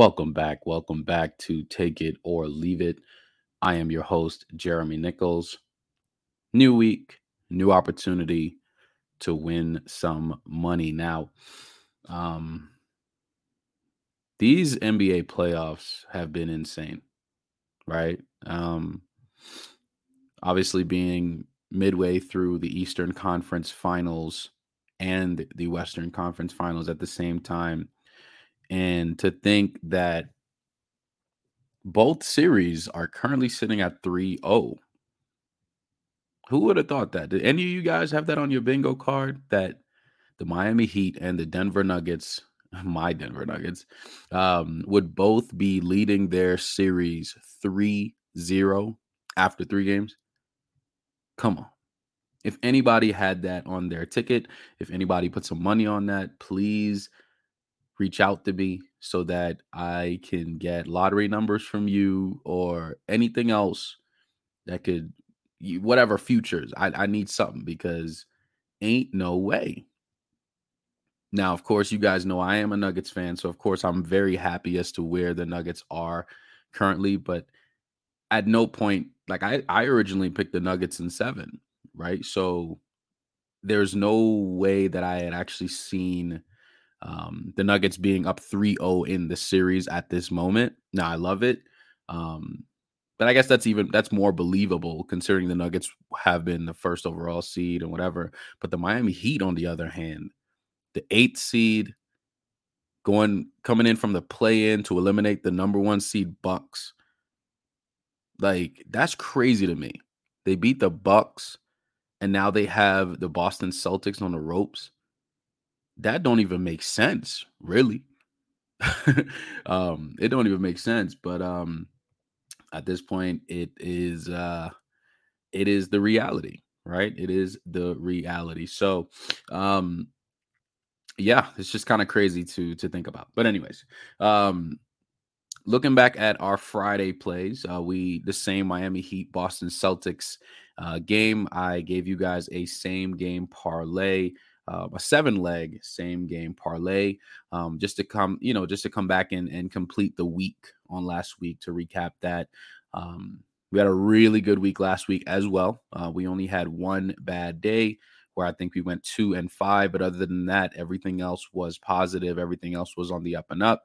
Welcome back. Welcome back to Take It or Leave It. I am your host, Jeremy Nichols. New week, new opportunity to win some money. Now, um, these NBA playoffs have been insane, right? Um, obviously, being midway through the Eastern Conference finals and the Western Conference finals at the same time and to think that both series are currently sitting at 3-0 who would have thought that? Did any of you guys have that on your bingo card that the miami heat and the denver nuggets my denver nuggets um, would both be leading their series 3-0 after three games? Come on. If anybody had that on their ticket if anybody put some money on that please reach out to me so that I can get lottery numbers from you or anything else that could whatever futures. I, I need something because ain't no way. Now, of course, you guys know I am a Nuggets fan, so of course I'm very happy as to where the Nuggets are currently, but at no point like I I originally picked the Nuggets in 7, right? So there's no way that I had actually seen um, the Nuggets being up 3-0 in the series at this moment. Now I love it. Um, but I guess that's even that's more believable considering the Nuggets have been the first overall seed and whatever. But the Miami Heat, on the other hand, the eighth seed, going coming in from the play in to eliminate the number one seed Bucks. Like that's crazy to me. They beat the Bucks, and now they have the Boston Celtics on the ropes that don't even make sense, really. um, it don't even make sense. But um, at this point, it is uh, it is the reality, right? It is the reality. So, um, yeah, it's just kind of crazy to to think about. But anyways, um, looking back at our Friday plays, uh, we the same Miami Heat Boston Celtics uh, game. I gave you guys a same game parlay uh, a seven leg same game parlay um, just to come you know just to come back and, and complete the week on last week to recap that um, we had a really good week last week as well. Uh, we only had one bad day where i think we went two and five but other than that everything else was positive everything else was on the up and up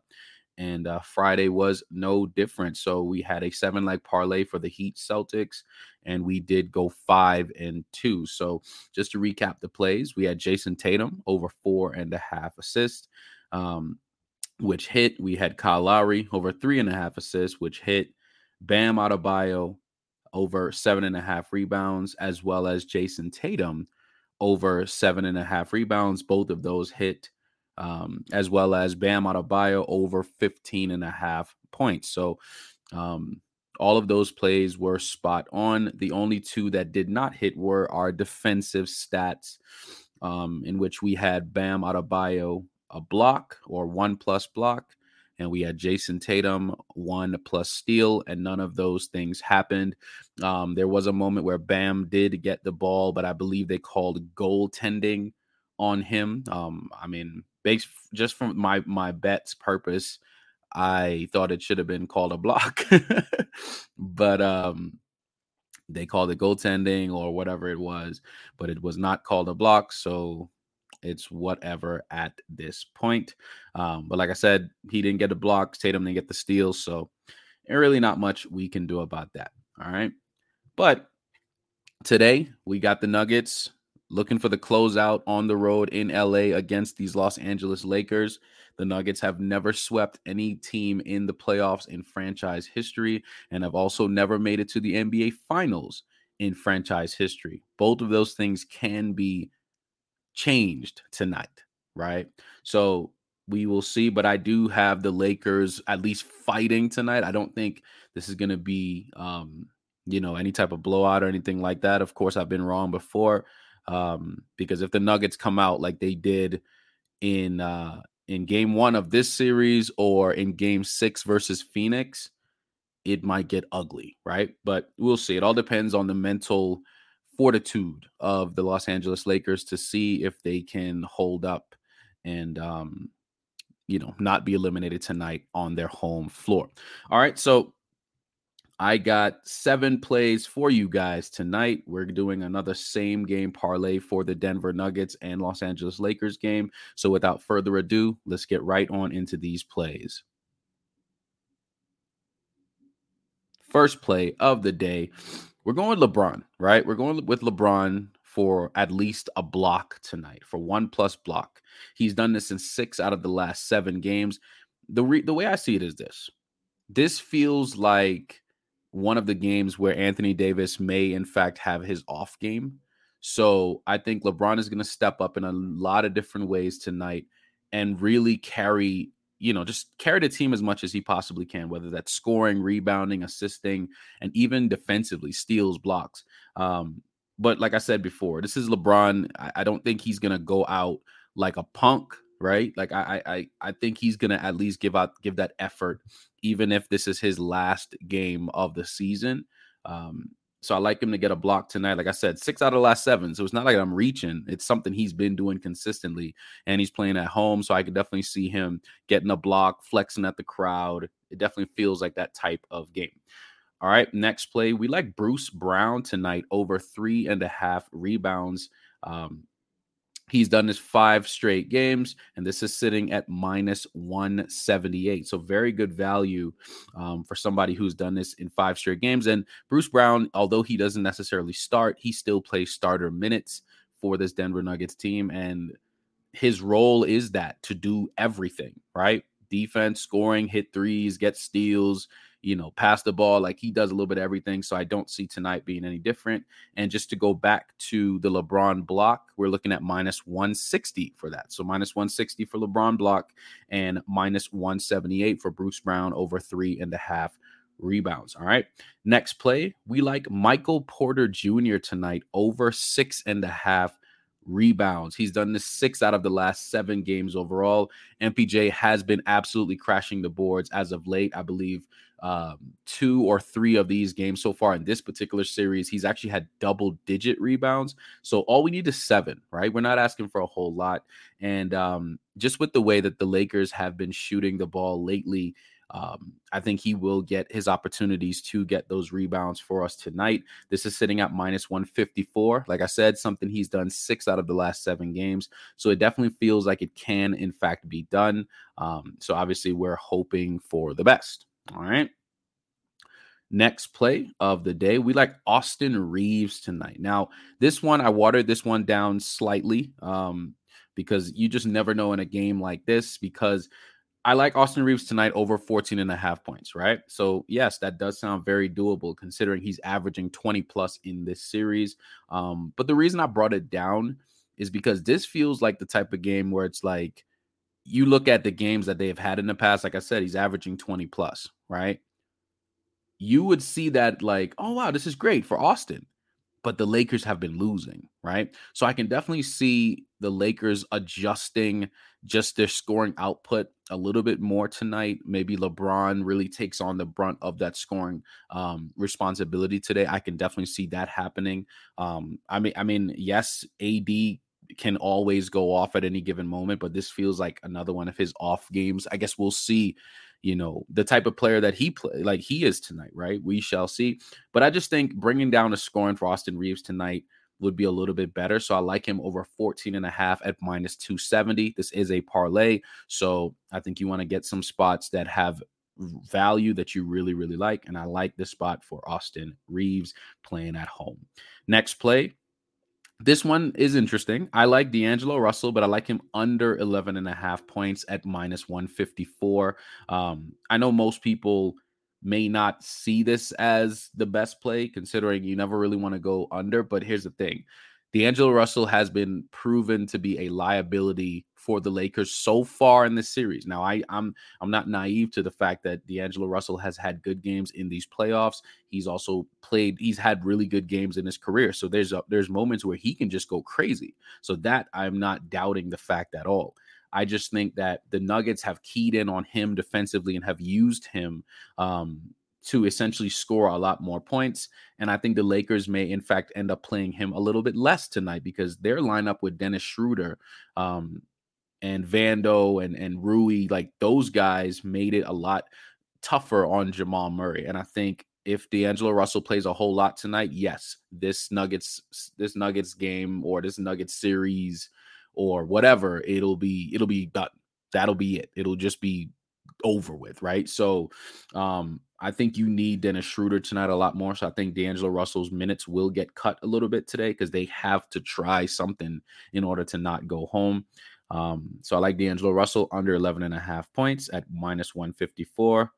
and uh, Friday was no different. So we had a seven leg parlay for the Heat Celtics, and we did go five and two. So just to recap the plays, we had Jayson Tatum over four and a half assists, um, which hit. We had Kyle Lowry over three and a half assists, which hit. Bam Adebayo over seven and a half rebounds, as well as Jayson Tatum over seven and a half rebounds. Both of those hit um, as well as Bam Adebayo over 15 and a half points. So um, all of those plays were spot on. The only two that did not hit were our defensive stats, um, in which we had Bam Adebayo a block or one plus block, and we had Jayson Tatum one plus steal, and none of those things happened. Um, there was a moment where Bam did get the ball, but I believe they called goaltending on him. Um, I mean, based just from my my bet's purpose, I thought it should have been called a block, but um, they called it goaltending or whatever it was, but it was not called a block, so it's whatever at this point. Um, but like I said, he didn't get the blocks, Tatum didn't get the steals, so really not much we can do about that. All right, but today we got the Nuggets looking for the closeout on the road in LA against these Los Angeles Lakers. The Nuggets have never swept any team in the playoffs in franchise history and have also never made it to the NBA Finals in franchise history. Both of those things can be changed tonight, right? So we will see, but I do have the Lakers at least fighting tonight. I don't think this is going to be, um, you know, any type of blowout or anything like that. Of course, I've been wrong before um, because if the Nuggets come out like they did in uh, in Game One of this series or in Game Six versus Phoenix, it might get ugly, right? But we'll see. It all depends on the mental fortitude of the Los Angeles Lakers to see if they can hold up and um, you know not be eliminated tonight on their home floor. All right, so I got seven plays for you guys tonight. We're doing another same game parlay for the Denver Nuggets and Los Angeles Lakers game. So without further ado, let's get right on into these plays. first play of the day. We're going with LeBron, right? We're going with LeBron for at least a block tonight, for one plus block. He's done this in six out of the last seven games. The re- the way I see it is this: this feels like one of the games where Anthony Davis may, in fact, have his off game. So I think LeBron is going to step up in a lot of different ways tonight and really carry you know, just carry the team as much as he possibly can, whether that's scoring, rebounding, assisting, and even defensively, steals, blocks. Um, but like I said before, this is LeBron. I, I don't think he's gonna go out like a punk, right? Like I, I, I think he's gonna at least give out, give that effort, even if this is his last game of the season. Um, so I like him to get a block tonight. Like I said, six out of the last seven. So it's not like I'm reaching. It's something he's been doing consistently. And he's playing at home. So I could definitely see him getting a block, flexing at the crowd. It definitely feels like that type of game. All right. Next play. We like Bruce Brown tonight over three and a half rebounds. Um, He's done this five straight games, and this is sitting at minus 178. So, very good value um, for somebody who's done this in five straight games. And Bruce Brown, although he doesn't necessarily start, he still plays starter minutes for this Denver Nuggets team. And his role is that to do everything, right? Defense, scoring, hit threes, get steals, you know, pass the ball. Like he does a little bit of everything. So I don't see tonight being any different. And just to go back to the LeBron block, we're looking at minus 160 for that. So minus 160 for LeBron block and minus 178 for Bruce Brown over three and a half rebounds. All right. Next play, we like Michael Porter Jr. tonight over six and a half rebounds. He's done this six out of the last seven games overall. MPJ has been absolutely crashing the boards as of late. I believe um, two or three of these games so far in this particular series, he's actually had double digit rebounds. So all we need is seven, right? We're not asking for a whole lot. And um, just with the way that the Lakers have been shooting the ball lately, um, I think he will get his opportunities to get those rebounds for us tonight. This is sitting at minus 154. Like I said, something he's done six out of the last seven games. So it definitely feels like it can, in fact, be done. Um, so obviously, we're hoping for the best. All right. Next play of the day, we like Austin Reaves tonight. Now, this one, I watered this one down slightly um, because you just never know in a game like this because I like Austin Reaves tonight over 14 and a half points, right? So, yes, that does sound very doable considering he's averaging 20 plus in this series. Um, but the reason I brought it down is because this feels like the type of game where it's like you look at the games that they have had in the past, like I said, he's averaging 20 plus, right? You would see that like, oh, wow, this is great for Austin but the Lakers have been losing, right? So I can definitely see the Lakers adjusting just their scoring output a little bit more tonight. Maybe LeBron really takes on the brunt of that scoring um, responsibility today. I can definitely see that happening. Um, I mean, I mean, yes, AD can always go off at any given moment, but this feels like another one of his off games. I guess we'll see you know the type of player that he play like he is tonight right? We shall see. But i just think bringing down a scoring for austin reaves tonight would be a little bit better. So i like him over 14 and a half at minus 270 this is a parlay. So i think you want to get some spots that have value that you really really like. And i like this spot for austin reaves playing at home. Next play this one is interesting. I like D'Angelo Russell, but I like him under 11 and a half points at minus 154. Um, I know most people may not see this as the best play, considering you never really want to go under. But here's the thing D'Angelo Russell has been proven to be a liability for the Lakers so far in this series. Now, I, I'm I'm not naive to the fact that D'Angelo Russell has had good games in these playoffs. He's also played. He's had really good games in his career. So there's a, there's moments where he can just go crazy. So that I'm not doubting the fact at all. I just think that the Nuggets have keyed in on him defensively and have used him um, to essentially score a lot more points. And I think the Lakers may, in fact, end up playing him a little bit less tonight because their lineup with Dennis Schroeder um, and Vando and and Rui, like those guys made it a lot tougher on Jamal Murray. And I think if D'Angelo Russell plays a whole lot tonight, yes, this Nuggets this Nuggets game or this Nuggets series or whatever, it'll be it'll be done. That'll be it. It'll just be over with, right? So um I think you need Dennis Schroeder tonight a lot more. So I think D'Angelo Russell's minutes will get cut a little bit today because they have to try something in order to not go home. Um, so I like D'Angelo Russell under 11 and a half points at minus 154.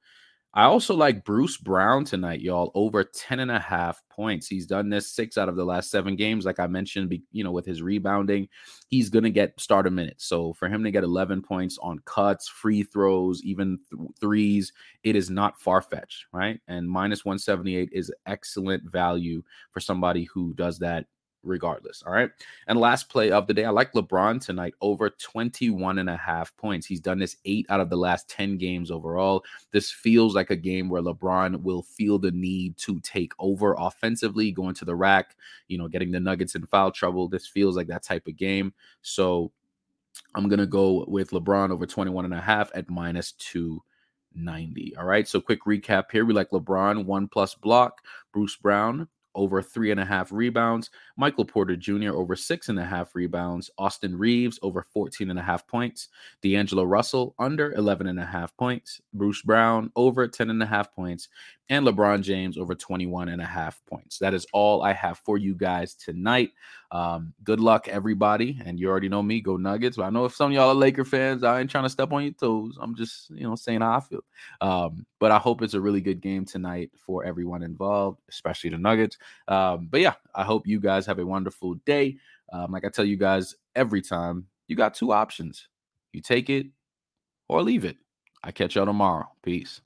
I also like Bruce Brown tonight, y'all, over 10 and a half points. He's done this six out of the last seven games. Like I mentioned, you know, with his rebounding, he's going to get starter minutes. So for him to get 11 points on cuts, free throws, even th- threes, it is not far fetched, right? And minus 178 is excellent value for somebody who does that regardless. All right. And last play of the day, I like LeBron tonight over 21 and a half points. He's done this eight out of the last 10 games overall. This feels like a game where LeBron will feel the need to take over offensively, going to the rack, you know, getting the Nuggets in foul trouble. This feels like that type of game. So I'm going to go with LeBron over 21 and a half at minus two. 90. All right. So, quick recap here. We like LeBron, one plus block, Bruce Brown, over three and a half rebounds. Michael Porter Jr. over six and a half rebounds. Austin Reaves over 14 and a half points. D'Angelo Russell under 11 and a half points. Bruce Brown over 10 and a half points and LeBron James over 21 and a half points. That is all I have for you guys tonight. Um, good luck, everybody. And you already know me, go Nuggets. But I know if some of y'all are Laker fans, I ain't trying to step on your toes. I'm just, you know, saying how I feel. Um, but I hope it's a really good game tonight for everyone involved, especially the Nuggets. Um, but yeah, I hope you guys have a wonderful day. Um, like I tell you guys every time, you got two options. You take it or leave it. I catch y'all tomorrow. Peace.